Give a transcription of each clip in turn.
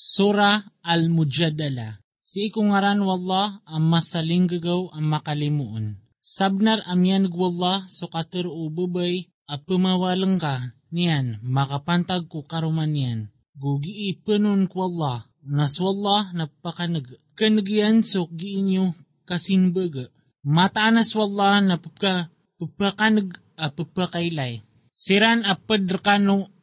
Sura Al-Mujadala Si ikungaran wallah ang masaling gagaw ang makalimuon. Sabnar amyan gwallah so kater ubabay a pumawalang ka niyan makapantag ko karuman yan. Gugi ipanon kwallah naswallah napakanag. Kanagyan so giinyo kasinbaga. Mataanas wallah na pupka pupakanag a pupakailay. Siran a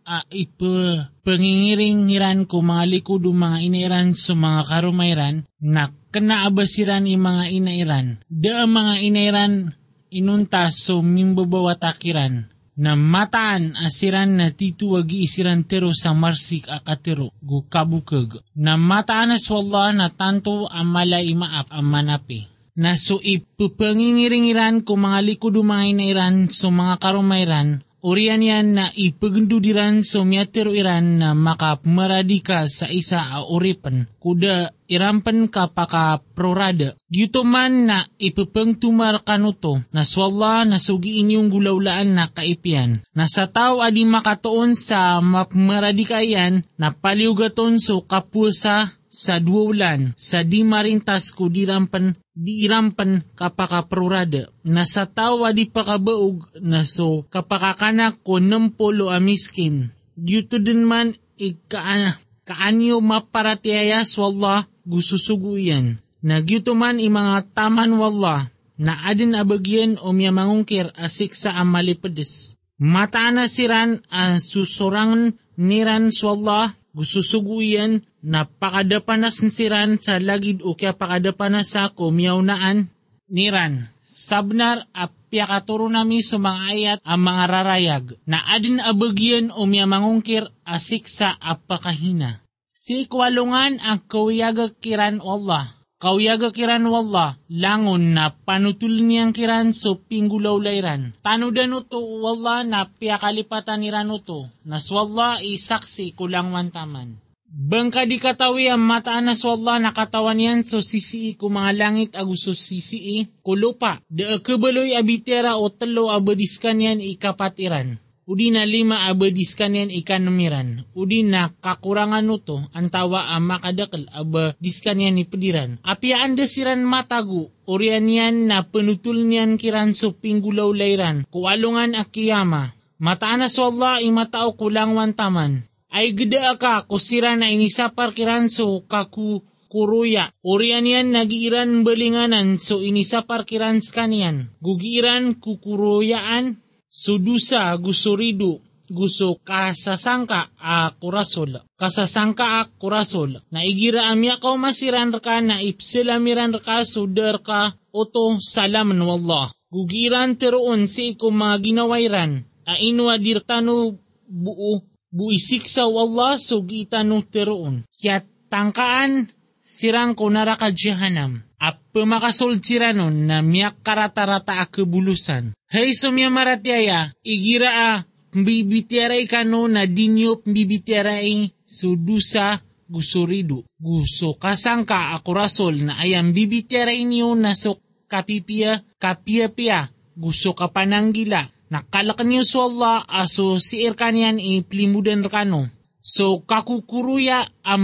a ipa pangingiring-hiran ko mga likudo mga inairan sa mga karumayran na kanaabasiran i mga inairan. Da mga inairan inunta so mimbabawatakiran na mataan asiran na tituwagi isiran tero sa marsik akatero gu kabukag. Na mataan as wallah na tanto amala imaap ang manapi na so ipapangingiringiran ko mga likudo mga inairan so mga karumayran Urian yan na ipagundudiran so miyatero iran na makamaradi ka sa isa a uripan, kuda irampan ka paka prorada. Gito man na ipapangtumar kanuto, na swalla na sugi inyong gulaulaan na kaipian. Na sa tao adi makatoon sa mapamaradi ka yan, na paliugaton so kapusa sa duwulan, sa di marintas ko dirampan di irampan kapakaprurada, na sa tawa di pakabaog na so kapakakanak ko nampolo amiskin. Gyuto din man ikaana kaanyo maparatiayas wallah gususugo yan. Nagyuto man imanga taman wallah na adin abagyan o miya mangungkir asik sa amalipedes. Mataana siran ang susurangan niran swallah gususuguyan na pakadapanas siran sa lagid o kaya pakadapanas sa kumyawnaan niran. Sabnar apya katuro nami sa mga ayat ang mga rarayag na adin abagyan o mangungkir asik sa apakahina. Si kwalungan ang kawiyaga kiran Allah. Kawiyaga kiran wallah, langon na panutul niyang kiran so pinggulaw layran. Tanudan uto wallah na piyakalipatan niran uto, naswallah isaksi kulang mantaman. Bangka di katawi ang mataan na swalla na katawan yan so sisii ko mga langit agusto sisii kulupa. Da kabaloy abitera o talo abadiskan yan ikapatiran. Udi na lima abadiskan yan ikanumiran. Udi na kakurangan nuto ang tawa ang makadakal abadiskan yan ipediran. Apia anda siran matagu. Orian yan na penutul niyan kiran so pinggulaw layran. Kualungan akiyama. Mataan na swalla imatao kulang wantaman ay geda ka kusira na inisapar kiranso kaku kuruya. Orian yan nagiiran balinganan so inisapar kirans kanian. Gugiran kukuruyaan sudusa gusuridu gusto kasasangka a kurasol. Kasasangka a kurasol. Na igira amya ka masiran ka na ipsilamiran ka sudar ka oto salaman wallah. Gugiran teroon si iko mga ginawairan. A inwa dirtano buo buisik sa Allah so gitano teroon. Kya tangkaan sirang ko naraka jahanam. At pumakasol siranon na miyak karatarata a kebulusan. Hey sumya maratiaya, igira a mbibitiaray kano na dinyo mbibitiaray sudusa gusurido. Gusto kasangka ako rasol na ayang bibitiaray niyo na so kapipia, kapia-pia, gusto ka pananggila, nakalakan niyo so Allah aso si irkanyan iplimudan rakano. So kakukuruya ang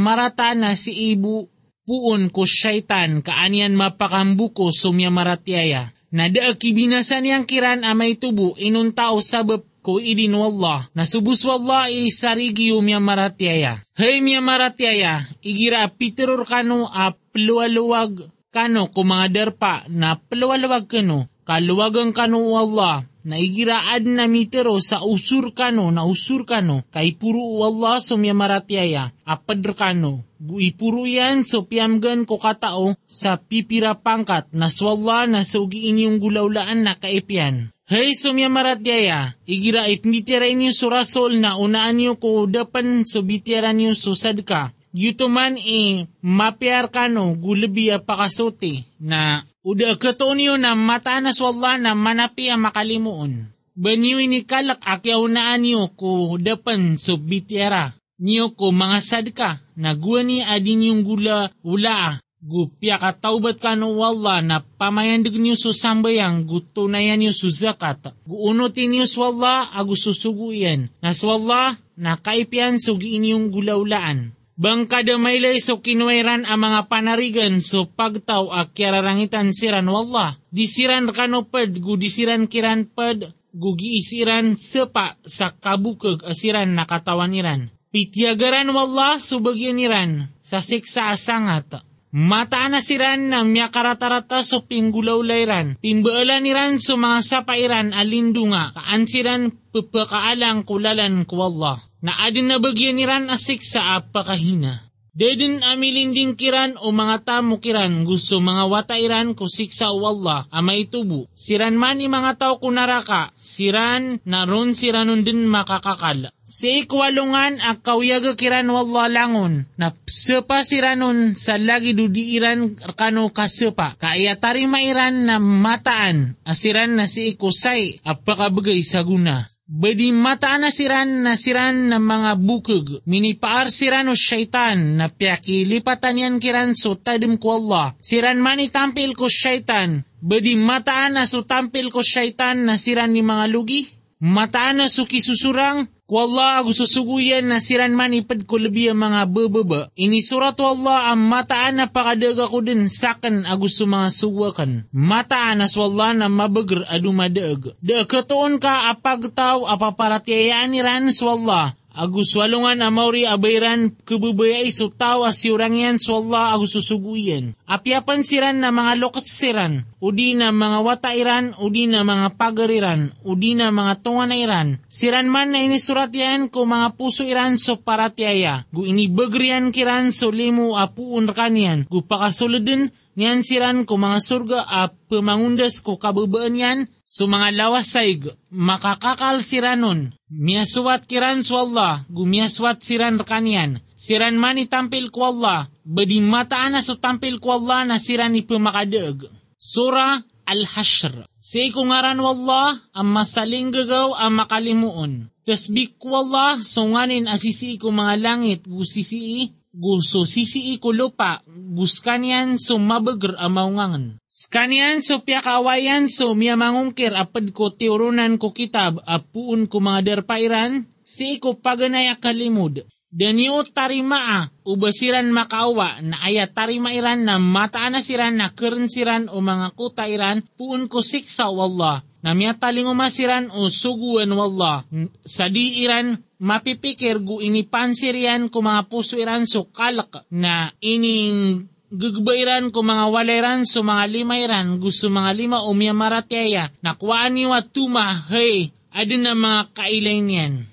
na si ibu puon ko syaitan kaanian mapakambuko sumya maratiaya. Nada kibinasan yang kiran amay tubo inuntao sabab ko idin wallah. Nasubus wallah isarigi umya maratiaya. Hey miya maratiaya, igira pitiror kano a peluwaluwag kano kumangadarpa na peluwaluwag kano. Kaluwagang kano wallah na igiraad na mitero sa usur kano na usur kano kay puro wallah sumya maratiaya apadr kano ipuro yan so piamgan ko katao sa pipira pangkat na swalla na sugi inyong gulaulaan na kaipian. Hey sumya maratiaya, igira ipmitira inyo surasol na unaan nyo ko dapan so bitira nyo susad ka. Yuto man e mapiar kano gulabi pakasote na Uda kato niyo na matanas wala na manapi ang makalimuon. Banyo ini kalak akyaw na niyo ko dapan so bitiara. Niyo ko mga sadka, naguwa ni adin yung gula ula Gupya ka taubat ka no wala na pamayandig niyo so sambayang gutunayan niyo so zakat. Guunutin niyo so wala agususuguyan. Nas wala na kaipian so giinyong gulaulaan. Bang kada maylay so kinuwairan ang mga panarigan so pagtaw a kiararangitan siran wallah. Disiran kanopad gu disiran kiran pad gu giisiran sepa sa kabukag asiran nakatawaniran. Pityagaran wallah subagyan iran sa siksa asangat. Mata na siran na miya karatarata so pinggulawlayran. Pimbaalan niran so mga sapairan alindunga. Kaansiran pupakaalang kulalan ko Allah na adin na bagyan niran asik sa apakahina. Dedin amilinding kiran o mga tamo kiran gusto mga watairan ko siksa o Allah ama itubo. Siran man i mga tao kunaraka, siran naron siranon din makakakal. Si ikwalungan ak kawyaga kiran wallah langon, na sepa siranon sa lagi dudiiran kano kasepa, kaya tari mairan na mataan, asiran na si ikusay, apakabagay sa guna. Bedi mata na siran na siran ng mga bukog, minipaar siran o syaitan, na piyaki lipatan yan kiran so tadim ko Allah. Siran man itampil ko syaitan, bedi mataan na so tampil ko syaitan na siran ni mga lugi. Mataan na suki susurang, Wallah ako susuguyan na siran man ipad ko ang mga bababa. Ini surat wallah ang mataan na pakadaga ko din sakan agus mga suwakan. Mataan as wallah na mabagar adu madaag. Da katoon ka apagtaw apaparatiyayaan ni ran wallah agus walungan amauri abayran kububayay so tawa si urangyan so Allah agus susuguyan. Apiapan siran na mga lokas siran, udi na mga watairan, udi na mga pagariran, udi na mga tunganairan. Siran man na inisurat yan ko mga puso iran so paratiaya, gu inibagrian kiran so limu apuun kanyan, gu pakasuludin niyan siran ko mga surga a pemangundas ko kababaan yan, so mga lawasay makakakal siranon. Miaswat kiran so Allah, gumiaswat siran kanyan. Siran man itampil ko Allah, badi mataan na so tampil ko Allah na siran ipamakadaag. Sura Al-Hashr. Sa ikungaran wallah, ang masaling gagaw ang makalimuon. Tasbik ko Allah, sunganin asisi ko mga langit, gusisi gusto sisi ko lupa, guskanian so mabagar amaungangan. Skanian so piyakawayan so miyamangungkir apad ko tiurunan ko kitab apuun ko mga derpairan, si ko paganay akalimud. Daniyo tarimaa, ubasiran makaawa na aya tarimairan na mataan na siran na siran o mga kutairan, puun ko siksa wallah na miyataling umasiran o suguan wallah. Sa di iran mapipikir gu ini pansirian ko mga puso iran so kalak na ining gugbayran ko mga waleran so mga limayran gusto mga lima o miyamaratyaya nakuhaan niyo at tuma hey adin na mga kailay niyan.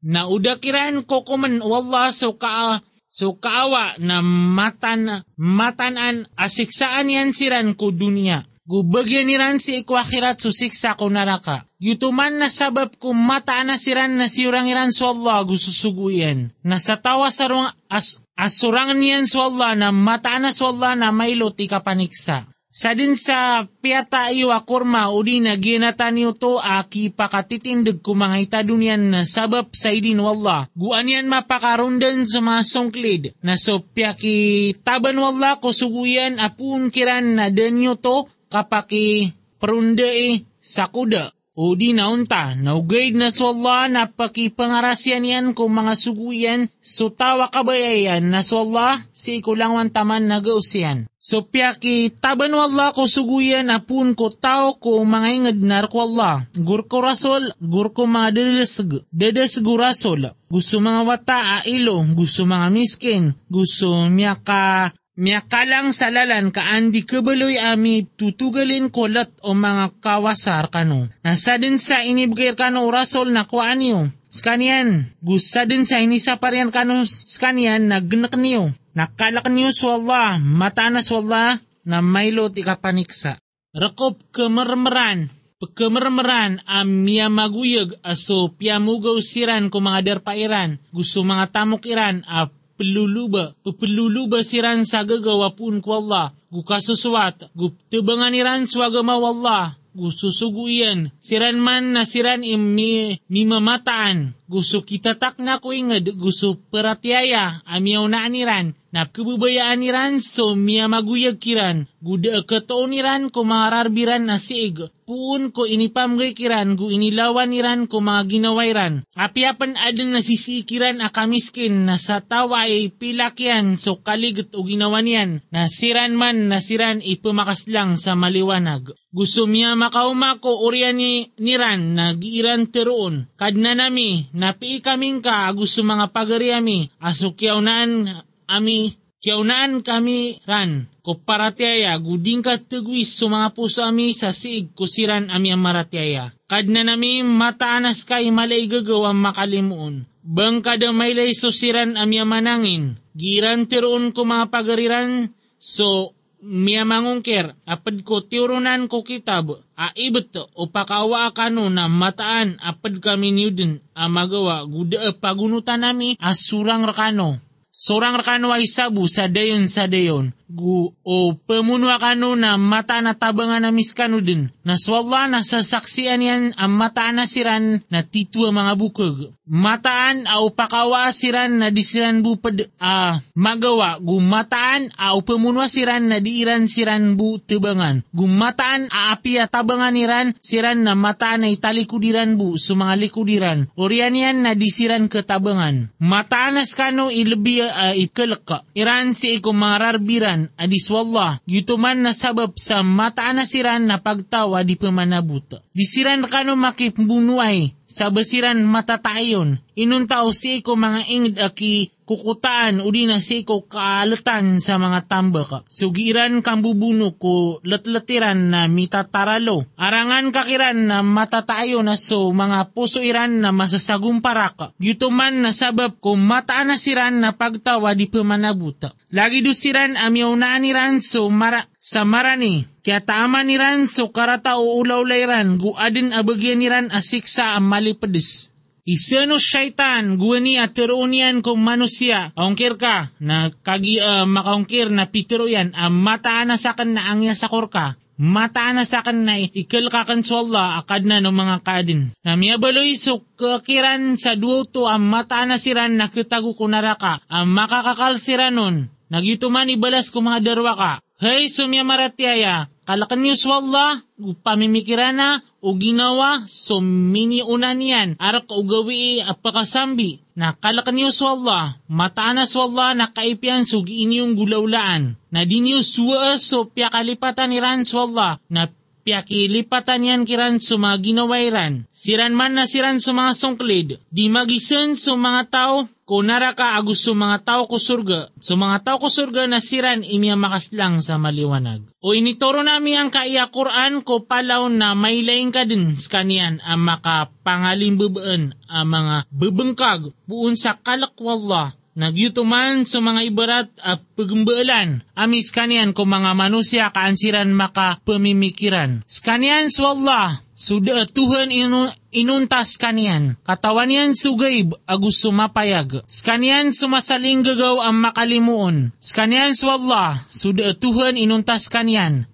Na udakiran ko kuman wallah so ka So kaawa na matan, matanan asiksaan yan siran ko dunia. Gubagyan si ikwakirat susiksa ko naraka. Yutuman na sabab ko mata na siran na siurang iran so Allah gususuguyan. Nasa tawa sa rung as, asurangan niyan so Allah na mata na so Allah na maylo ti kapaniksa. Sa din sa piyata iyo akurma udi na ginatan niyo to aki pakatitindig ko mga itadunyan na sabab sa idin wallah. Guan yan mapakarundan sa mga songklid na so piyaki taban wallah ko suguyan apun kiran na danyo to kapaki perundai sakuda o di naunta, naugaid na so Allah na pakipangarasyan yan kung mga suguyan, so tawa kabayayan na so Allah si ikulangwan taman nagausiyan. So piyaki taban Allah ko suguyan apun ko tao ko mga ingad nar ko Allah. Gur ko rasol, gur ko mga dedesg, dedesg rasol. Gusto mga wata a ilo, gusto mga miskin, gusto miyaka Miyakalang salalan kaandi kabaloy ami tutugalin kolat o mga kawasar kano. Nasa din sa inibigay kano rasol na kuan niyo. Skanian, gusta din sa inisa parian kano skanian na gnak niyo. Nakalak niyo sa Allah, mata na sa Allah, na maylo ti kapaniksa. Rakop kemermeran, pagkemermeran am miya maguyag aso piamugaw siran ko mga derpairan, gusto mga tamok iran a peluluba, pepeluluba siran sa gagawa pun ko Allah, gu kasusuat, gu tebangan iran swagama wallah, gu susuguyan, siran man na siran imi mimamataan, gusto kita tak na ko ingad, gusto peratiaya, amiyaw na aniran, na kababayaan niran so miya maguyag kiran, guda katoon niran ko mahararbiran na siig, puun ko inipamgay kiran gu inilawan niran ko mga ginawairan. Apiapan adan na sisikiran akamiskin na sa tawa ay pilakyan so kaligot o ginawan yan, na siran man na siran ipamakas lang sa maliwanag. Gusto miya makauma ko urian ni niran na giiran teroon. Kad na nami, napi kaming ka gusto mga pagariami, asukyaw naan ami kiaunaan kami ran ko paratiaya guding ka tugwis sa mga puso ami sa siig kusiran ami ang maratiaya. Kad na nami mataanas kay malay gagawa makalimuon. Bang kada may lay susiran ami ang manangin. Giran tiroon ko mga pagariran so miya mangungkir, apad ko tiurunan ko kitab, aibet o pakawa kano na mataan apad kami niyudin, amagawa guda pagunutan nami asurang rakano. Sorang rakano ay sabu sa dayon sa dayon. Gu o pemunwa kano na mata na tabangan na miskano din. Naswalla na sasaksian yan ang mata na siran na titua mga bukog. Mataan au pakawa siran na disiran bu ped, uh, magawa. Gu mataan au pemunwa siran na diiran siran bu tebangan. Gu mataan a apia tabangan iran siran na mataan na italikudiran bu sa mga likudiran. Orian yan na disiran ke tabangan. Mataan na skano ilbi uh, ikalaka. Iran si iko mararbiran adis wallah. Yutuman na sabab sa mataan na siran na pagtawa di pamanabut. Disiran kano makipbunuay sa basiran matatayon. Inuntao si ko mga ingid aki kukutaan uli na si ko kaalatan sa mga tambak. Sugiran kang bubuno ko latlatiran na mitataralo. Arangan kakiran na matatayo na so mga puso iran na masasagumparak. Yutuman na sabab ko mataan na siran na pagtawa di pamanabuta. Lagi dusiran amyaw na aniran so mara, sa marani. Kaya tama niran so karata o ulaw-layran gu adin abagyan niran asiksa ang malipadis. Isano syaitan guwani at tiroonian kong manusia aungkir ka na kagi uh, makaungkir na pitiro yan ang uh, mataan na sa kan na angya sa korka mataan na sa kan na ikil kakan sa Allah akad na ng mga kadin. Na miyabaloy so kakiran sa duo to ang mataan na siran na kitago kunaraka ang makakakal siranon. Nagituman ibalas ko mga darwa ka. Hey, sumya maratiaya, kalakan niyo swalla, pamimikirana, o ginawa, so miniunan yan, arak o gawi apakasambi, na kalakan niyo swalla, mataan na kaipian so giinyong gulaulaan, na di niyo suwa so piakalipatan iran swalla, na piakilipatan yan kiran sa mga ginawairan. Siran man na siran sungklid, di magisan sa mga tao, kunara ka agus sa mga tao ko surga. Sa mga tao ko surga na siran imya makaslang sa maliwanag. O initoro nami ang kaya Quran ko palaw na may laing ka din sa kaniyan ang makapangalimbabaan ang mga bebengkag buon sa kalakwallah Nagyutuman sa mga ibarat at pagumbalan, amis kanian ko mga manusia kaansiran maka pemimikiran. Skanian swallah, suda Tuhan inu, inuntas kanian. Katawan yan sugayb agus sumapayag. Skanian sumasaling gagaw ang makalimuon. Skanian swallah, suda Tuhan inuntas kanian.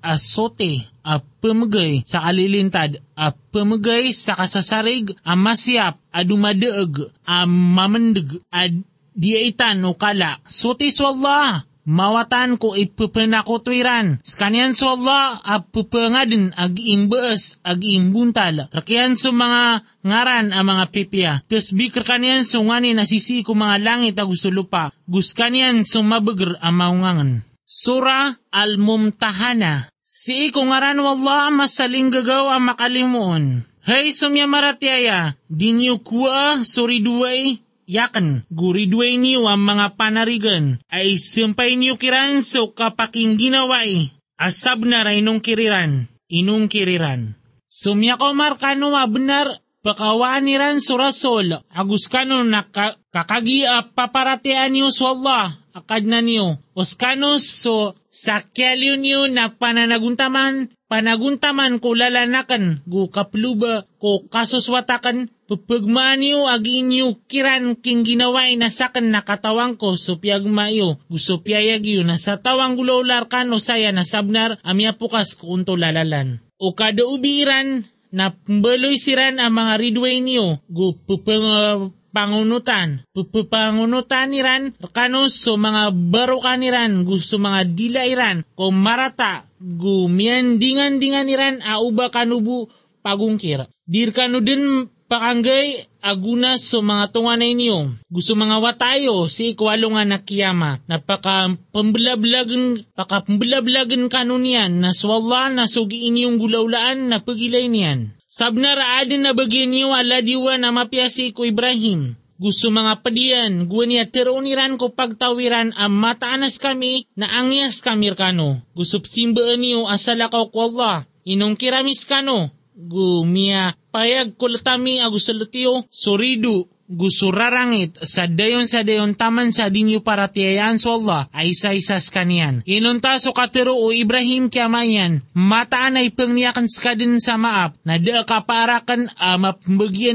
A asote a pemegay sa kalilintad, a pemegay sa kasasarig, a masyap, a dumadeeg, a mamendeg, a diaitan o kala. Sutis wallah, mawatan ko ipupanakotwiran. Skanian so Allah, a pupangadin ag imbees, ag imbuntal. Rakian so mga ngaran ang mga pipia. Tes bikr kanian so ngani nasisi ko mga langit ag gusto lupa. Gus kanian so mabagr ang maungangan. Sura Al-Mumtahana. Si iko ngaran wallah masaling gagaw ang makalimuon. Hey sumya maratiaya, di niyo kuwa suri duway. Yakan, guri duway niyo ang mga panarigan, ay sumpay niyo kiran so kapaking ginaway, asab na rainong kiriran, inong kiriran. Sumya ko markano benar pakawaniran surasol, agus kano na ka, kakagi paparatian niyo sa Allah, akad na niyo. Oskanos so sakyalyo niyo na pananaguntaman, panaguntaman ko lalanakan, gu kapluba ko kasuswatakan, pupagmaan niyo agi niyo kiran king ginaway na sakan na katawang ko so piyagma iyo, gusto piyayag iyo na sa tawang gulaular kano saya na sabnar amya pukas kunto lalalan. O kada ubiran na pembaloy siran ang mga ridway niyo, gu pupeng uh, pangunutan. Pupupangunutan niran, kano so mga barukan niran, gusto mga dila iran, kung marata, gumiandingan-dingan niran, auba kanubu pagungkir. Dir din pakanggay aguna so mga tunganay niyo. Gusto mga watayo si ikwalo nga nakiyama. Napaka pambelablagan, paka pambelablagan kanunian na swalla na sugi inyong gulaulaan na pagilay niyan. Sabna raadin na bagyan niyo ala diwa na mapiyasi ko Ibrahim. Gusto mga padiyan, guwa niya tironiran ko pagtawiran ang mataanas kami na angyas kamir kano. Gusto simbaan niyo asala ko ko Allah. Inong kiramis kano, gumia payag kulatami agusalatiyo suridu gusurarangit sa dayon sa dayon taman sa dinyo para tiyayan so Allah ay isa-isas kaniyan. Inunta so katero o Ibrahim kiamayan, mataan ay pangniyakan din sa maap, na da kaparakan uh,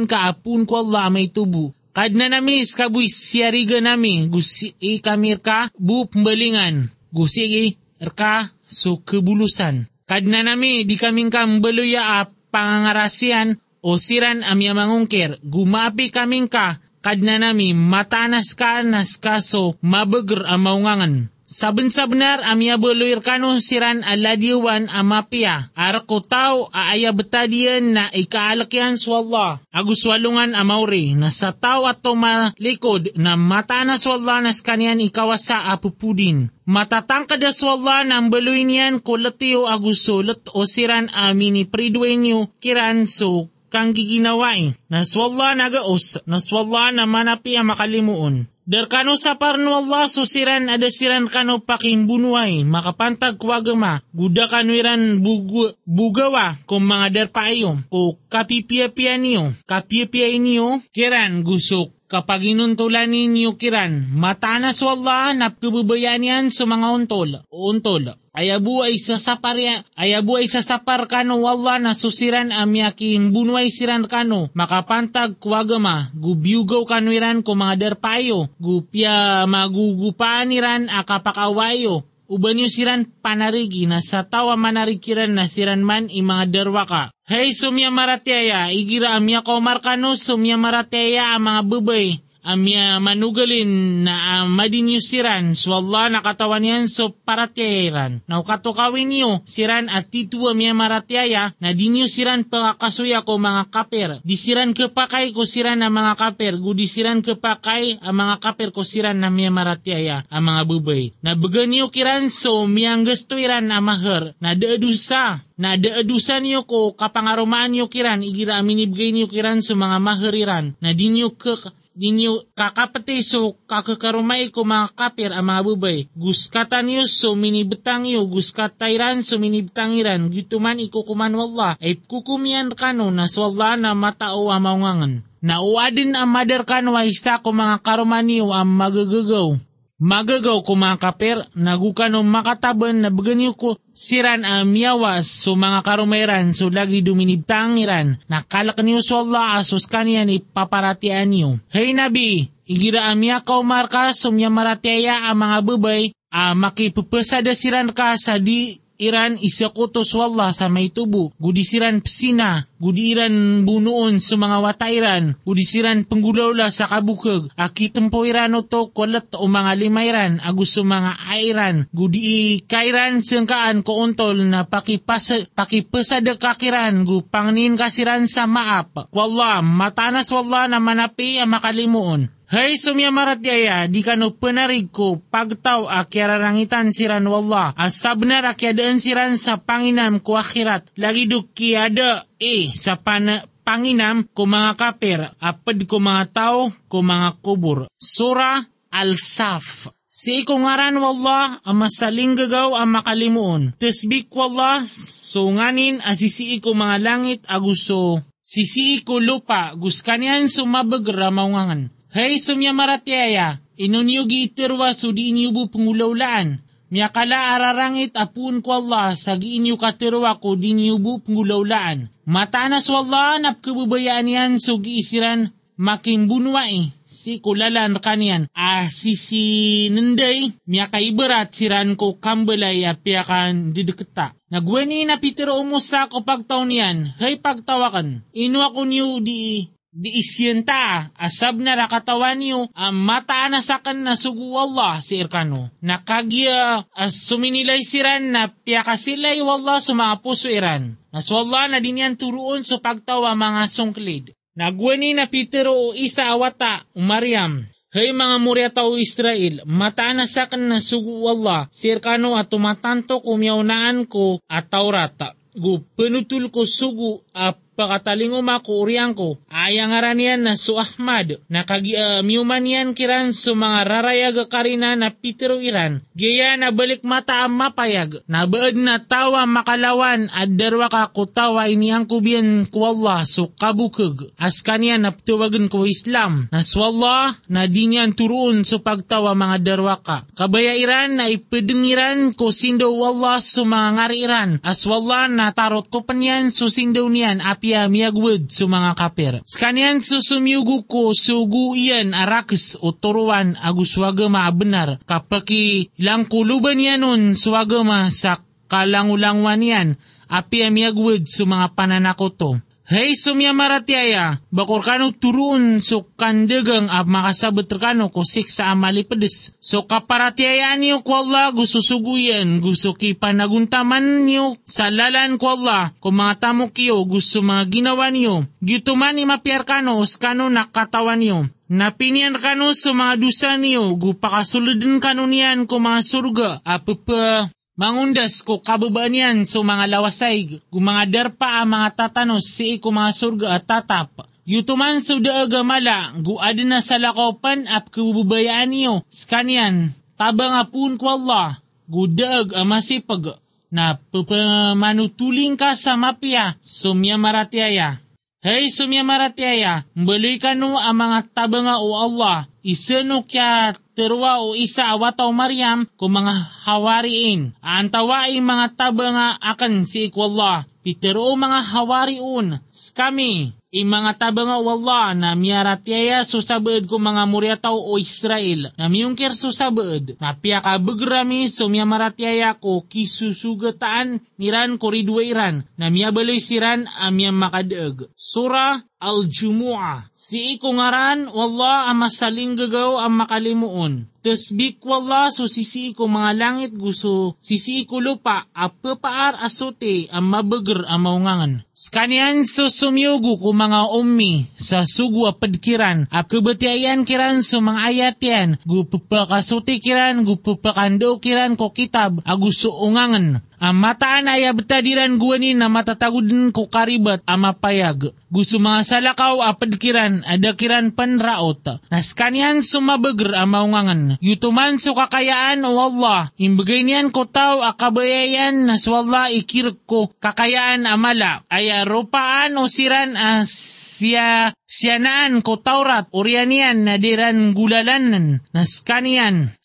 ka apun ko Allah may tubo. Kad na namis kabuy siyariga nami, gusi ikamir ka, bu pembalingan, gusi erka so kebulusan. Kad na nami di kaming kambaluya ap pangangarasian o siran amya mangungkir, gumapi kaming ka, kadna nami matanas ka nas kaso mabeger ang maungangan. Saben sabnar amya beluir kano siran aladiwan amapia. Arako tao aaya betadian na ikaalakyan swalla. Agus walungan amauri na sa tao ato malikod na matanas swalla nas kanyan ikawasa apupudin. Matatangkad as wala ng baluin yan kulatiyo agusulot o siran amini pridwen nyo kiran so kang giginawai. Naswalla nagaos, naswalla na manapi ang makalimuon. Derkano sa parno Allah susiran ada siran kano paking bunuay, makapantag kwagama, guda kanwiran bugu, bugawa kung mga derpayo, o kapipia-pia niyo, kapipia niyo, kiran gusok kapag inuntulan ninyo kiran, matanas wala napkububayan yan sa mga untol, untol. Ayabu ay sasapar ya, ayabu ay sasapar kano wala na susiran amyakin bunway siran kano, makapantag kwagama, gubyugaw kanwiran ko mga derpayo, gupya magugupaan niran akapakawayo, uban siran panarigi na sa tawa manarikiran na siran man mga derwaka. Hey sumya maratyaya, igira amya ko markano sumya maratyaya ang mga bubay, amya manugalin na uh, madinyo siran so Allah nakatawan yan so paratyairan. Now katukawin niyo siran at titu amya maratyaya na dinyo siran ko mga kaper. Disiran kepakay ko siran na mga kaper. Gudisiran kepakay ang mga kaper ko siran na miya maratyaya ang mga bubay. Na bagan niyo kiran so miyang gastuiran na mahar na daadusa na daadusan niyo ko kapangarumaan niyo kiran igira aminibigay niyo kiran sa mga mahariran na di niyo ke ninyo kakapati so kakakarumay ko mga kapir ang mga bubay. Guskata niyo so minibetang iyo, guskatairan so minibetangiran, gituman ikukuman wala, ay kukumian kano na swalla na matao ang maungangan. Nauadin ang madar kano ay ko mga karuman niyo ang magagagaw. Magagaw kapir, nagukano makataban na baganyo ko siran ang miyawas so mga karumeran so lagi duminibtangiran, nakalak niyo so Allah asos kaniya ni paparatian niyo. Hey Nabi, igira amya ka umarka so miya maratiaya ang mga babay, uh, makipupasada siran ka sa di Iran isakutos wala sa may tubo, gudisiran psina, gudiran bunuon sa mga watairan, gudisiran penggulawla sa kabukag, akitempo irano to kulat o mga limayran, agus sa mga airan, gudi kairan sengkaan ko untol na pakipasa, pakipasada kakiran, gu pangnin kasiran sa maap. Wala, matanas wala na manapi ang makalimuon. Hay sumya maratyaya, di kano penarig ko, pagtaw akyararangitan siran wallah, asabnar akyadaan siran sa panginam ko akhirat, lagi duki ada eh sa pan panginam ko mga kapir, apad ko mga tao, ko mga kubur. Sura Al-Saf. Si ikungaran wallah ang masaling gagaw ang makalimuon. Tesbik wallah, so nganin asisi ko mga langit aguso. Sisi ko lupa, guskanian sumabag ramawangan. Hey sumya maratyaya, inunyugi itirwa sudi inyubu pengulaulaan. Miyakala ararangit apun ko Allah sa giinyo katirwa ko dinyubu pengulaulaan. Matanas wallah napkabubayaan yan so giisiran making bunwai si kulalan kanian a sisi nenday miya kaiberat siran ko kambelay a piyakan dideketa. Nagweni na pitiro umusta ko pagtaw niyan, hay pagtawakan, inu ako niyo di di isyenta asab na rakatawan niyo ang mata na sakan na sugu Allah si Irkano. Nakagya as suminilay siran na piyakasilay wallah sa mga puso iran. Nas wallah na dinyan turuon sa pagtawa mga sungklid. Nagwani na Peter o isa awata o Maryam. Hay mga murya tao Israel, mataan na sakan na sugu Allah, si Irkano at tumatanto kumyaunaan ko at Taurata. Gu penutul ko sugu at pakatalingo makuuriang ko, ayang aranian na su Ahmad, na kagiamiuman uh, yan kiran su mga rarayag karina na pitero iran, gaya na balik mata ang mapayag, na baad na tawa makalawan at darwa ka kutawa ini ang kubiyan ko Allah su kabukag, as kanya na tuwagan ko Islam, na swallah na di niyan su pagtawa mga darwa ka. Kabaya iran na ipedengiran ko sindo Allah su mga ngari iran, as wallah na tarot ko panyan su sindo niyan api apya miyagwid su mga kapir. Skanian su sumyugu ko sugu iyan arakis o turuan aguswaga maabenar kapaki lang kuluban yanon swagama sa kalangulangwan yan apya miyagwid su mga pananakoto. Hey sumya maratiaya, bakor kano turun so kandegang ap makasabot kano ko sa amali pedes. So kaparatiaya niyo ko Allah gusto suguyan, gusto ki panaguntaman niyo sa lalan ko Allah, kung mga tamo kiyo gusto mga ginawa niyo. Gituman imapiar kano, kano nakatawan niyo. Napinian kano sa mga dusa niyo, gupakasuludin kano niyan ko mga surga, apapa Mangundas ko kababaan yan so mga lawasay, gumangadar pa ang mga tatanos si ko mga surga at tatap. Yutuman so daaga mala, guad na sa lakopan at kububayaan niyo, skanian, tabang apun ko Allah, gudaag ang masipag, na pupamanutuling ka sa mapya, sumya maratiaya. Hey sumya maratiaya, mbaloy ka no ang mga tabanga o Allah, isano kya terwa o isa awataw Maryam ko mga hawariin. Antawaing mga taba nga akan si ikwallah. Pitero mga hawariun, skami, i mga taba nga wala na miyaratiaya susabad ko mga muryataw o Israel. Na miyungkir susabad na piyaka begrami so miyamaratyaya ko kisusugataan niran koridwa iran na miyabaloy siran amiyam makadaag. Sura al-Jumu'ah. Si ikungaran, wala ang masaling gagaw ang makalimuon. Tasbik wala so sisi ko mga langit gusto, sisi ko lupa, apapaar asote ang mabagar ang maungangan. Skanian so sumyugo ko mga ummi sa sugu apadkiran, ap kabatiayan kiran so mga ayat yan, gupapakasote kiran, gupapakando kiran ko kitab, aguso ungangan. Ang mataan ay abtadiran guwanin na matatagudin ko karibat amapayag. Gusto mga salakaw apadkiran adakiran panraot. Naskanian sumabagr amaungangan. Yutuman so kakayaan o Allah. Imbagay niyan ko tao akabayayan na swalla ikirk ko kakayaan amala. Ay rupaan o siran as siya siyanaan ko Taurat orianian na diran gulalanan na skanian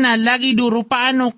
na lagi durupaan o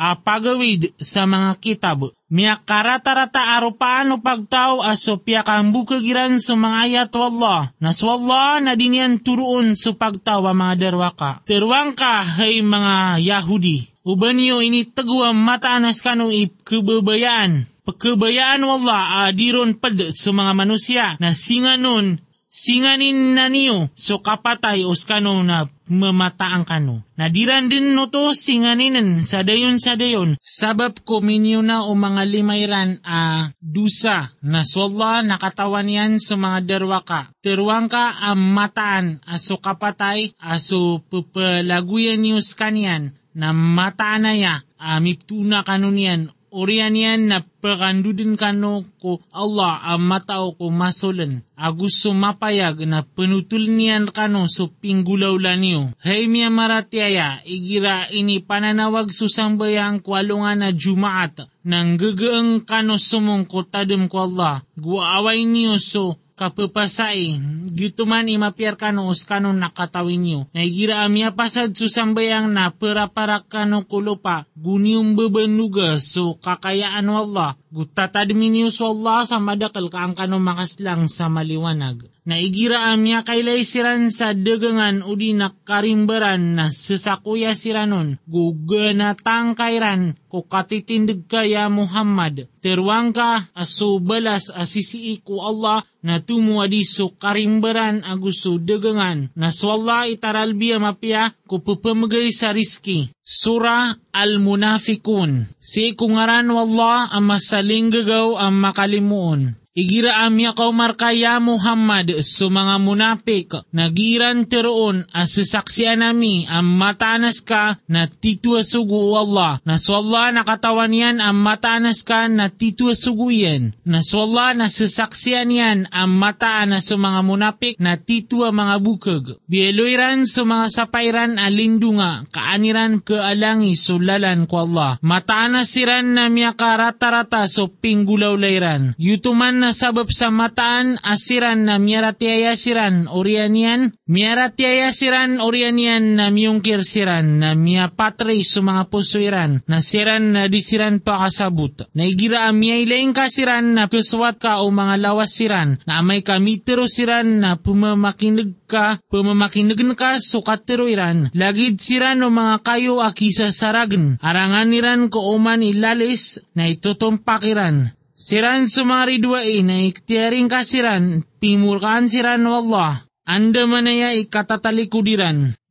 kimar apagawid sa mga kitab. Miya karata-rata arupaano pagtaw aso piya kambukagiran sa mga ayat wallah. Nas wallah na dinyan turuon sa pagtaw mga derwaka. Terwang ka hay mga Yahudi. Uban niyo ini tagwa mataanas kano ipkubabayaan pagkabayaan wala adiron pad sa mga manusia na singanon singanin na niyo so kapatay os kano na mamataang kano. Nadiran din no to singaninan sa dayon sa dayon sabab ko minyo na o mga limayran a dusa na swalla nakatawan yan sa mga derwaka. Terwang ka ang mataan aso kapatay aso pupalaguyan niyo kanyan na mataan na ya amiptuna kanunian Orian yan na pakandudin kano ko Allah ang matao ko masulan. Agus sumapayag na penutul niyan kano so pinggulawlan niyo. Hey miya maratiaya, igira ini pananawag susambayang kwalungan na Jumaat nang gagaang kano sumong ko tadem ko Allah. Guaway niyo so kapapasay, gituman imapiar kano us kano nakatawin nyo. Naigira amia pasad susambayang na para para kano kulupa, gunium bebenuga so kakayaan wallah gutatadminius wallah sa madakal kaang kano makaslang sa maliwanag. Naigira amya kailay siran sa dagangan udi nakarimbaran na sesakuya siranon gugana tangkairan ko katitindig kaya Muhammad. Terwang ka aso balas asisi ko Allah na tumuadi so karimbaran agusto dagangan na swalla itaralbiya mapia ko pupamagay sa riski. Sura Al-Munafikun. Si kungaran wallah ang masaling gagaw ang makalimuon. Igira amya kau markaya Muhammad so mga munapik, nagiran teroon as sasaksiyan nami ang matanas ka na titua sugu Allah. Na swalla nakatawan yan ang matanas ka na titua sugu yan. Na swalla na sasaksiyan yan ang mataan na sa mga munapik na titua mga bukag. Bieloiran sa mga sapairan alindunga, kaaniran kaalangi sulalan ko Allah. Mataan na siran na miya karata-rata so pinggulaw layran. Yutuman na sabab sa mataan asiran na miyaratiaya siran orianian, miyaratiaya siran orianian na miyungkir siran na miya patre sa mga pusuiran na siran na disiran pa kasabot. Naigira miya ilaing kasiran na kuswat ka o mga lawas siran na amay kamitero siran na pumamakinig ka, pumamakinig ka so katiroiran. Lagid siran o mga kayo akisa saragan. Arangan niran ko uman ilalis na itutumpakiran. Siran sumaridwai na iktiyaring kasiran, pimurkaan siran wallah. Anda manaya ikatataliku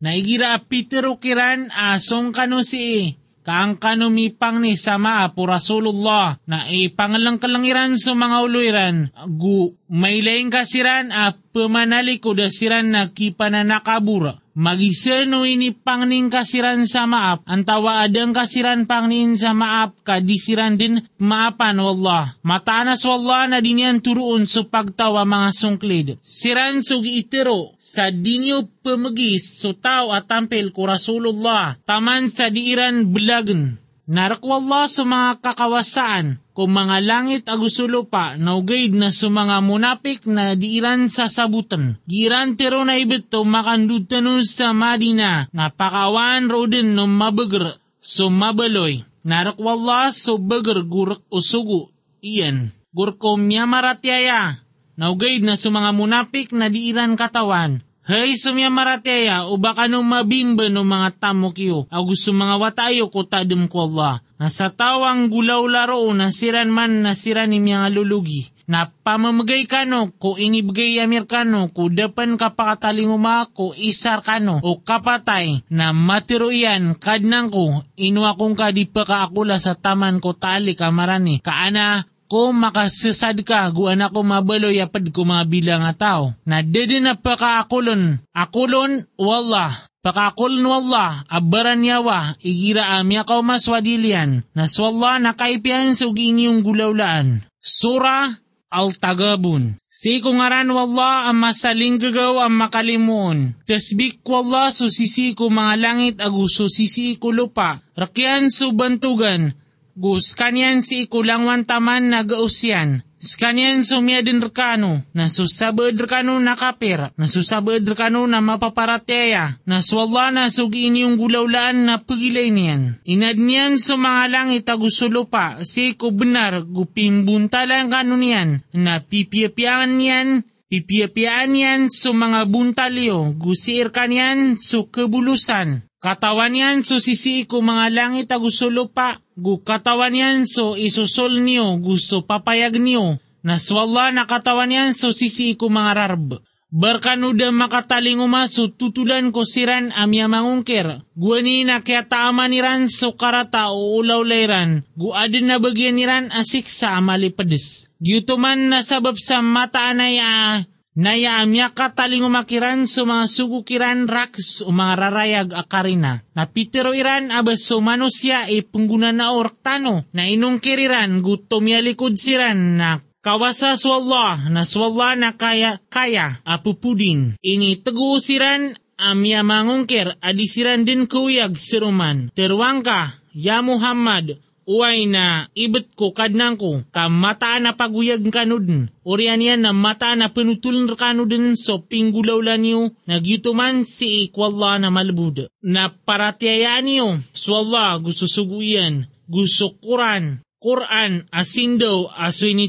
Na igira pitero kiran asong kano si. Kaang kano mipang ni sama po Rasulullah. Na ipangalang kalangiran sa mga uluiran gu mailaing kasiran a pemanali ko dasiran na kipananakabura Magiseno ini pangning kasiran sa maap, antawa adang kasiran pangnin sa maap, kadisiran din maapan wallah. Matanas wallah na dinian turuon sa pagtawa mga sungklid. Siran sug itero, sa dinyo pemegis so tao at tampil ko Rasulullah, taman sa diiran belagen. Narakwallah sa mga kakawasaan, kung mga langit agusulo pa, naugaid na sa mga munapik na diiran sa sabutan. Giran tero na ibito makandutanun sa Madina, napakawan rodin no mabagar, so mabaloy. Narakwallah so bagar gurak usugo, iyan. Gurkom niya maratyaya, naugaid na sa mga munapik na diiran katawan, Hay sumya marateya o baka no mabimba no mga tamo kiyo. Agus mga watayo ko tadum ko Allah. Nasa tawang gulaw laro na siran man na siran ni mga lulugi. Na pamamagay kano ko inibigay amir kano ko dapan kapakataling uma ko isar kano o kapatay na matiro iyan kadnang ko inuwa kong kadipa kaakula sa taman ko tali kamarani kaana ko makasasad ka guan ako mabaloy apad ko mga bilang nga. Na dede na pakaakulon, akulon wallah, Pakakulon wallah, abaran yawa, igira amya kaw maswadilian, naswallah nakaipian sugin yung gulawlaan. Sura Al-Tagabun. Si kungaran wallah ang masaling gagaw ang makalimuon. Tasbik wallah so sisi ko mga langit aguso sisi ko lupa. Rakyan so bantugan, Gus kanyan si ikulangwan taman na gausyan. Skanyan sumya din rekano, na susabad rekano na kapir, na susabad rekano na mapaparateya, na swalla na sugi inyong gulaulaan na pagilay niyan. Inad niyan sa mga langit agusulo pa, si ko benar gupimbuntalan kano niyan, na pipiapian niyan, pipiapian niyan sa mga buntalyo, gusir kanyan sa kebulusan. Katawan yan so sisi ko mga langit agusulo pa, gu katawan yan so isusol niyo, gusto papayag niyo, naswalla na katawan yan so sisi ko mga rarb. Barkanuda makataling umaso tutulan ko siran amya mangungkir. Guani na kaya niran so karata o ulaw layran. Guadin na bagyan niran asik sa amalipadis. Gyutuman na sabab sa mata anay ah, Nayaamya ka taling umakiran so mga sugukiran raks o mga rarayag akarina. Na pitero iran abas so manusya e pungguna na oraktano. Na inong kiriran gutom yalikod siran na kawasa swallah na swallah na kaya kaya apupudin. Ini teguusiran amya mangungkir adisiran din kuyag siruman. Terwangka, ya Muhammad, uay na ibet ko kadnang ko, ka mataan na paguyag kanuden. Orian yan na mataan na penutulan kanuden so pinggulawlan niyo, nagyutuman si ikwalla na malbud. Na paratiyayaan niyo, swalla gusto suguyan, gusto kuran, Quran asin daw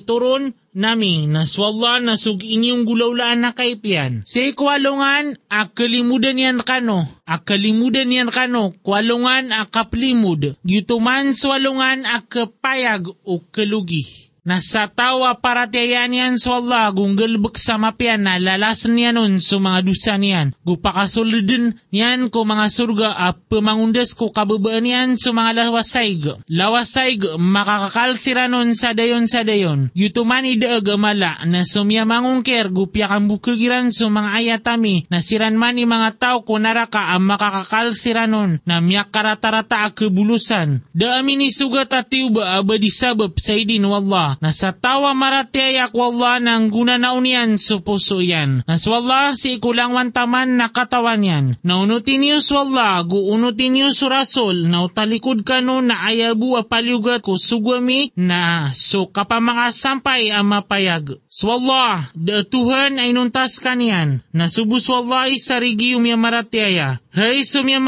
turon nami naswalla na sug inyong gulawlaan na kaipian. Sa ikwalungan, akalimudan yan kano, akalimudan yan kano, kwalungan akaplimud, yutuman swalungan akapayag o kalugi. Nasa tawa para tiyan yan so Allah gunggalbak sa mapian na lalasan niya nun so mga dusa niyan. Gupakasulidin niyan ko mga surga at pemangundes ko kababaan yan so mga lawasayg. Lawasayg makakakalsira nun sa dayon sa dayon. Yutuman ida agamala na sumya mangungker gupya kang bukagiran so mga ayatami na siran man ni mga tao ko naraka ang makakakalsira nun na miyak karatarata akebulusan. Da amin isugat at tiuba abadi sabab sa idin wallah na sa tawa maratiayak wallah ng guna na unian sa puso yan. Nas wallah si ikulang wantaman na katawan yan. Naunutin niyo wallah, guunutin niyo su rasul, na utalikod ka no na ayabu a paliugat ko sugwami na so kapamanga sampay ang mapayag. Swallah, da Tuhan ay nuntas kanian, na subus wallah sarigi umya maratiaya. Hay sumya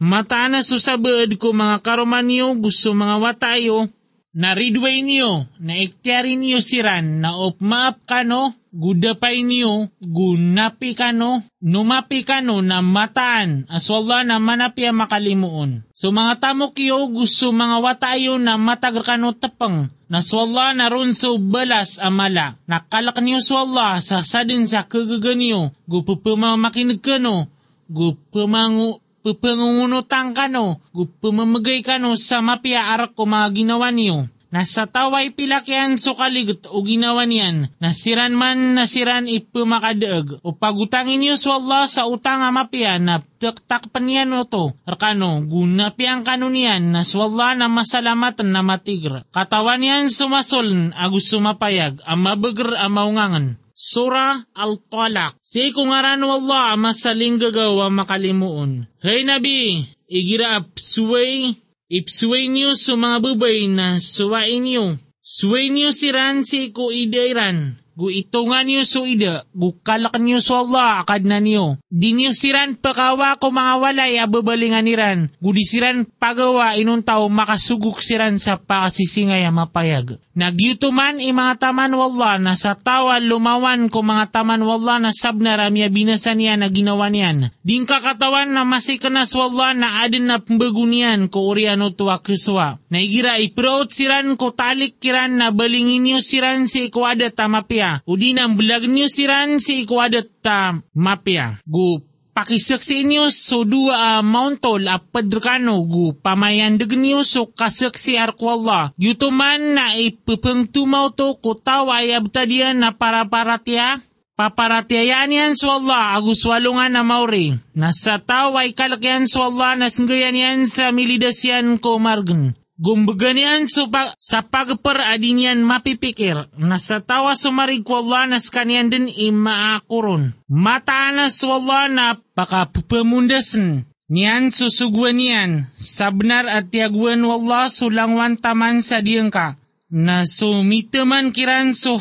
mataan na susabad ko mga karoman niyo, gusto mga watayo, na ridway niyo, na iktiyarin niyo siran, na opmaap kano, gudapay niyo, gunapi kano, numapi kano na mataan, aswala na manapi makalimuon. So mga tamok yo, gusto mga watayo na matagar kano tapang, na swalla na ron so balas amala, nakalak niyo swalla sa sadin sa kagaganiyo, gupupamamakinig kano, gupumangu pupangungunutan ka no, pumamagay ka no sa mapia arak ko mga ginawa niyo. Nasa taway pilakyan so kaligot o ginawa niyan, nasiran man nasiran ipumakadaag, o pagutangin niyo so Allah sa utang amapya na taktakpan niyan o to, arkano, gunapiang kano niyan na swalla na masalamatan na matigra. Katawan niyan sumasol, agus sumapayag, ang mabagr ang maungangan. Surah Al-Talaq. Si kungaran wallah masaling gagawa makalimuon. Hey Nabi, igira apsuway, ipsuway niyo sa mga babay na suwain niyo. Suway niyo si Ran si ko idairan. Gu itungan niyo so ida, gu kalak niyo so Allah akad na niyo. Di niyo siran pakawa ko mga walay ababalingan niran. Gu di siran pagawa inun tao makasuguk siran sa pakasisingay mapayag. Nagyutuman i mga taman wallah na sa tawa lumawan ko mga taman wallah na sabna ramya binasan niya na ginawa niyan. Din kakatawan na masikanas wallah na adin na pembagunian ko uriano tuwa kiswa. Naigira iproot siran ko talik kiran na balingin niyo siran si ikwada tamapya. Udi na belag niyo siran si ikwada tamapya. Gu pakisaksi niyo so dua uh, mauntol a padrkano gu pamayandag niyo so kasaksi arkwalla. Yutuman na ipupeng tumaw to kutaw ay abtadian na para-paratya paparatiyayaan yan so Allah agus walungan na mauri. Nasa taway kalakyan so Allah nasnggayan yan sa milidasyan ko margan. Gumbaganian so pa, sa pagper adinyan mapipikir na sa tawa sumarig Allah nas kanyan din imaakuron. Mataanas wala na pakapamundasan. Niyan susugwan niyan, sabnar at tiagwan wala sulangwan taman sa diyang ka. Na sumitaman kiran so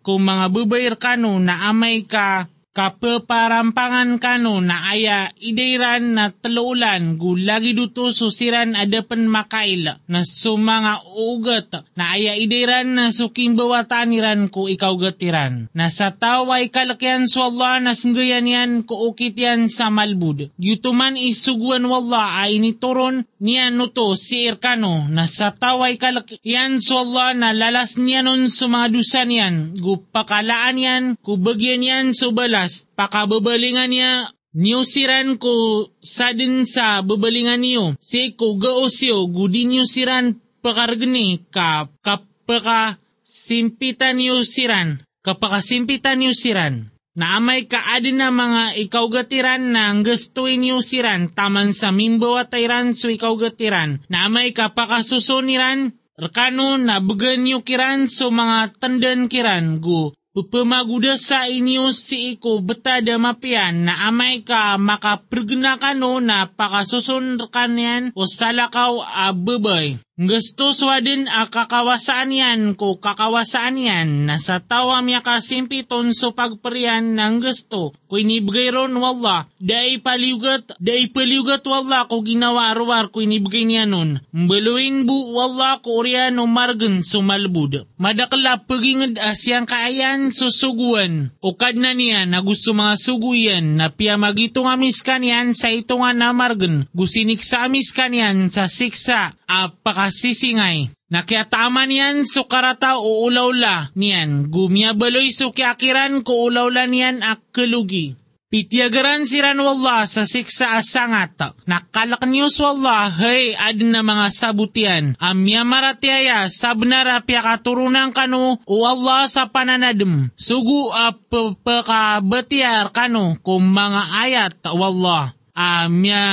kung mga babayar kano na amay ka kapaparampangan kano na aya ideiran na taluulan gulagi duto susiran adapan makail na sumanga ugat na aya ideiran na suking bawataniran ko ikaw gatiran. Na sa taway kalakyan so Allah na singgayan yan ko yan sa malbud. Yutuman isuguan wala ay nituron niya nuto si Irkano na sa taway kalakyan so Allah na lalas niya nun sa mga dusa niyan gupakalaan yan kubagyan yan so balas pakababalingan niya niyo siran ko sa din sa babalingan niyo. Si ko gaosyo gudi niyo siran pakargni ka kapaka simpitan niyo siran. Kapaka simpitan niyo siran. Naamay ka adin na mga ikaw gatiran na ang gustuin niyo siran taman sa mimbo at tayran so ikaw gatiran. Naamay ka pakasusunniran Rekano na bagan niyo kiran so mga tandan kiran gu Pupamaguda sa inyo si iko betada mapian na amay ka makaprgna kano na pakasusun kanyan o salakaw a babay. Gusto swadin a kakawasaan yan ko kakawasaan yan. Na sa tawa miya kasimpiton so pagparian ng gusto ko inibigay ron wala dai paliugat dai paliugat wala ko ginawa arwar ko inibigay niya nun. Mbaluin bu wala ko orian o margan sumalbud. Madakla pagingad asyang kaayan susuguan. O kad na niya na gusto mga suguyan na piya magito nga miskan yan sa ito nga na margan gusinik sa miskan yan sa siksa apakasisingay. Nakiataman yan so karata o ulawla niyan. Gumiyabaloy so kiakiran ko ulawla niyan ak kelugi. Pitiagaran siran wallah sa siksa asangat. Nakalak niyos wallah, hey, adin na mga sabutian. Amya maratiaya, sabnara pia katurunan kanu, o Allah sa pananadem. Sugu ap pekabetiar kanu, kung mga ayat, wallah. Amya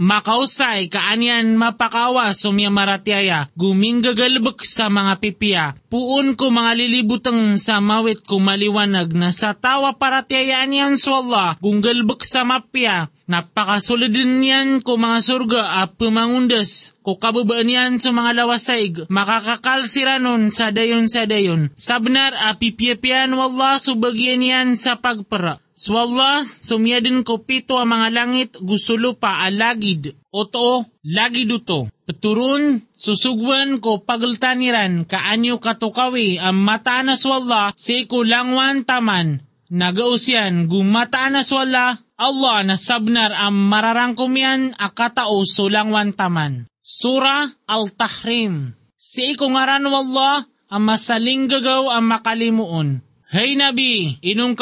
makausay kaanyan mapakawa sumya maratiaya, guminggagalbek sa mga pipiya, puun ko mga lilibutang sa mawit ko maliwanag na sa tawa paratiayaan yan swalla, gunggalbek sa mapya, napakasulidin yan ko mga surga at pumangundas, ko kababaan yan sa mga lawasaig, makakakal siranon sa dayon sa dayon, sabnar a pipiyapian wala subagyan yan sa pagpara. Swalla, sumyadin ko pito ang mga langit, gusto lupa alagid. Oto, lagid uto. Peturun, susugwan ko pagaltaniran, kaanyo katukawi, ang mata na swalla, si kulangwan taman. Nagausyan, gumata na swalla, Allah na sabnar ang mararangkom yan, akatao sulangwan taman. Sura Al-Tahrim. Si ikungaran wallah, ang masaling gagaw ang makalimuon. Hey Nabi, inong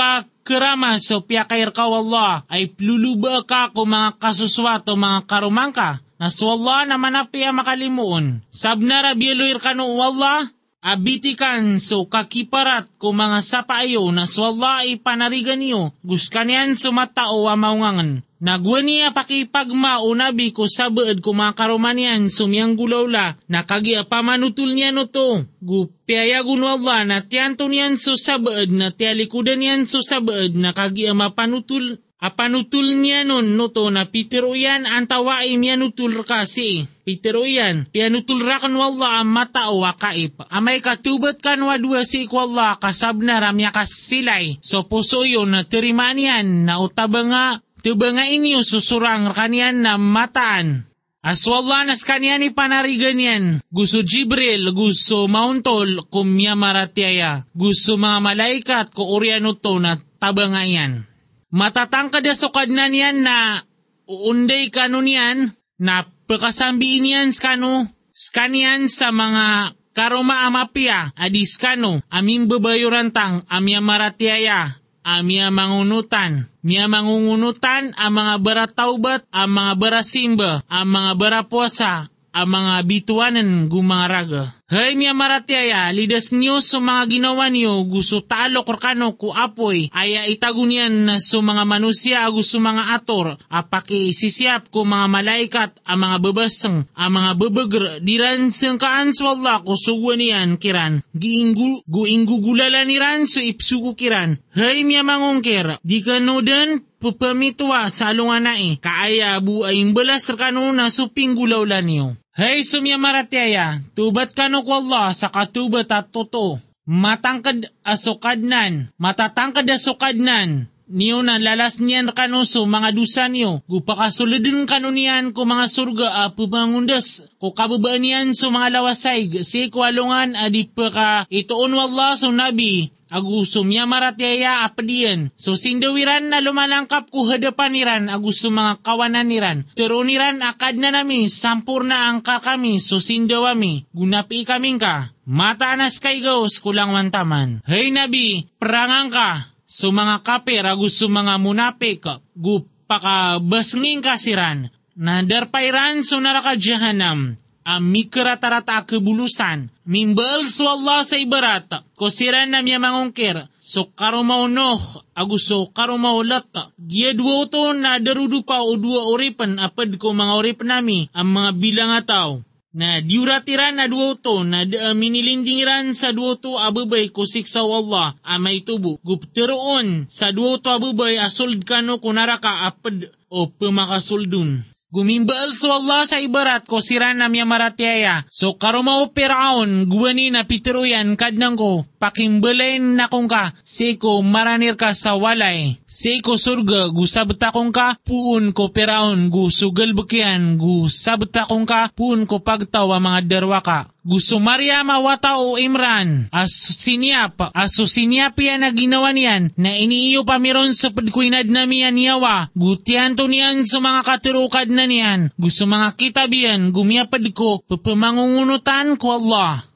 kerama so piyakair ka wallah ay pluluba ka ko mga kasuswato mga karumangka. Naswallah naman na piya makalimuon. Sabna rabiyaluir ka no wallah abitikan so kakiparat ko mga sapaayo na swalla ipanarigan niyo, guskanian sumatao wa maungangan. Nagwa niya pakipagma o nabi ko sa baad ko mga karomanian sumiyang gulawla, nakagia pamanutul niya no to. Gupiyaya gunwala na tiyanto niyan so sa baad na tialikudan niyan so sa baad na kagia mapanutul Apanutul niya nun no to na pitiro yan ang tawaim yan utul kasi. Pitiro yan, pianutul rakan wala ang mata o wakaip. Amay katubat kan wadwa si ikwala kasabna ramya kasilay. So puso yun na tiriman yan na utaba nga, tuba inyo susurang kanyan na mataan. Aswalla nas kanyan ni panarigan yan. Gusto Jibril, gusto Mauntol, kumya maratiaya. Gusto mga malaikat ko oriano to na taba yan matatangkad na sukad na niyan na uunday kano niyan na pakasambiin yan skano skanian sa mga karoma amapia adis kano aming babayurantang amya maratiaya amya mangunutan Miya mangungunutan ang mga barataubat, ang mga barasimba, ang mga barapuasa, ang mga bituanan gumaraga. Hay miya maratiaya, lidas niyo sa mga ginawa niyo, gusto talo korkano ku apoy, aya itagunyan na sa mga manusia gusto mga ator, apaki sisiap ko mga malaikat, ang mga babasang, ang mga babagr, diran sangkaan swalla ko suwa niyan kiran, giinggu, guinggugulala niran so ipsuko kiran. Hay miya mangungkir, di ka nodan, pupamitwa sa alunganai, kaaya bu ay imbalas kano na suping gulawlan niyo. Hey sumya maratiaya, tubat kano ko Allah sa katubat at totoo. Matangkad asukadnan, matatangkad asukadnan, niyo na lalas niyan kanuso mga dusa niyo, gupakasulidin kanu niyan ko mga surga a pumangundas, ko kababaan niyan so mga lawasay, si kwalungan adi pa ka itoon wallah so nabi, agusum ya maratyaya apadiyan. So sindawiran na lumalangkap ko hadapan niran agusum mga kawanan niran. Pero akad na nami sampurna ang kami so sindawami. Gunapi kami ka. Mataanas kay gaus kulang mantaman. Hey nabi, perangang ka. So mga kapir agusum mga munapik. Gupaka basnging kasiran. Nadarpairan so naraka jahanam amikratarata kebulusan, mimbal su Allah sa ibarat, kosiran na miya mangungkir, so karumaunoh, aguso karumaulat, giya dua to na darudu pa o dua oripan apad ko mga oripan nami, ang mga bilang ataw. Na diuratiran na dua to na da, minilindingiran sa dua to ababay ko siksaw Allah amay tubo. Gupteroon sa dua to ababay asold kunaraka apad o pemakasoldun. Gumimbal sa Allah sa ibarat ko sira na miya maratyaya. So karumao piraon, guwani na pitiruyan kadnang ko, pakimbalain na kong ka, siko maranir ka sa walay. Siko surga, gusabta kong ka, puun ko piraon, gusugal bukian, gusabta kong ka, puun ko pagtawa mga derwa ka. Gusto Maria mawata o Imran, as sinyap, aso sinyap yan na ginawa niyan, na iniiyo pa miron sa pagkuinad na miyan niyawa, gutiyan to niyan sa mga katurukad na niyan, gusto mga kitabiyan, gumiyapad ko, papamangungunutan ko Allah.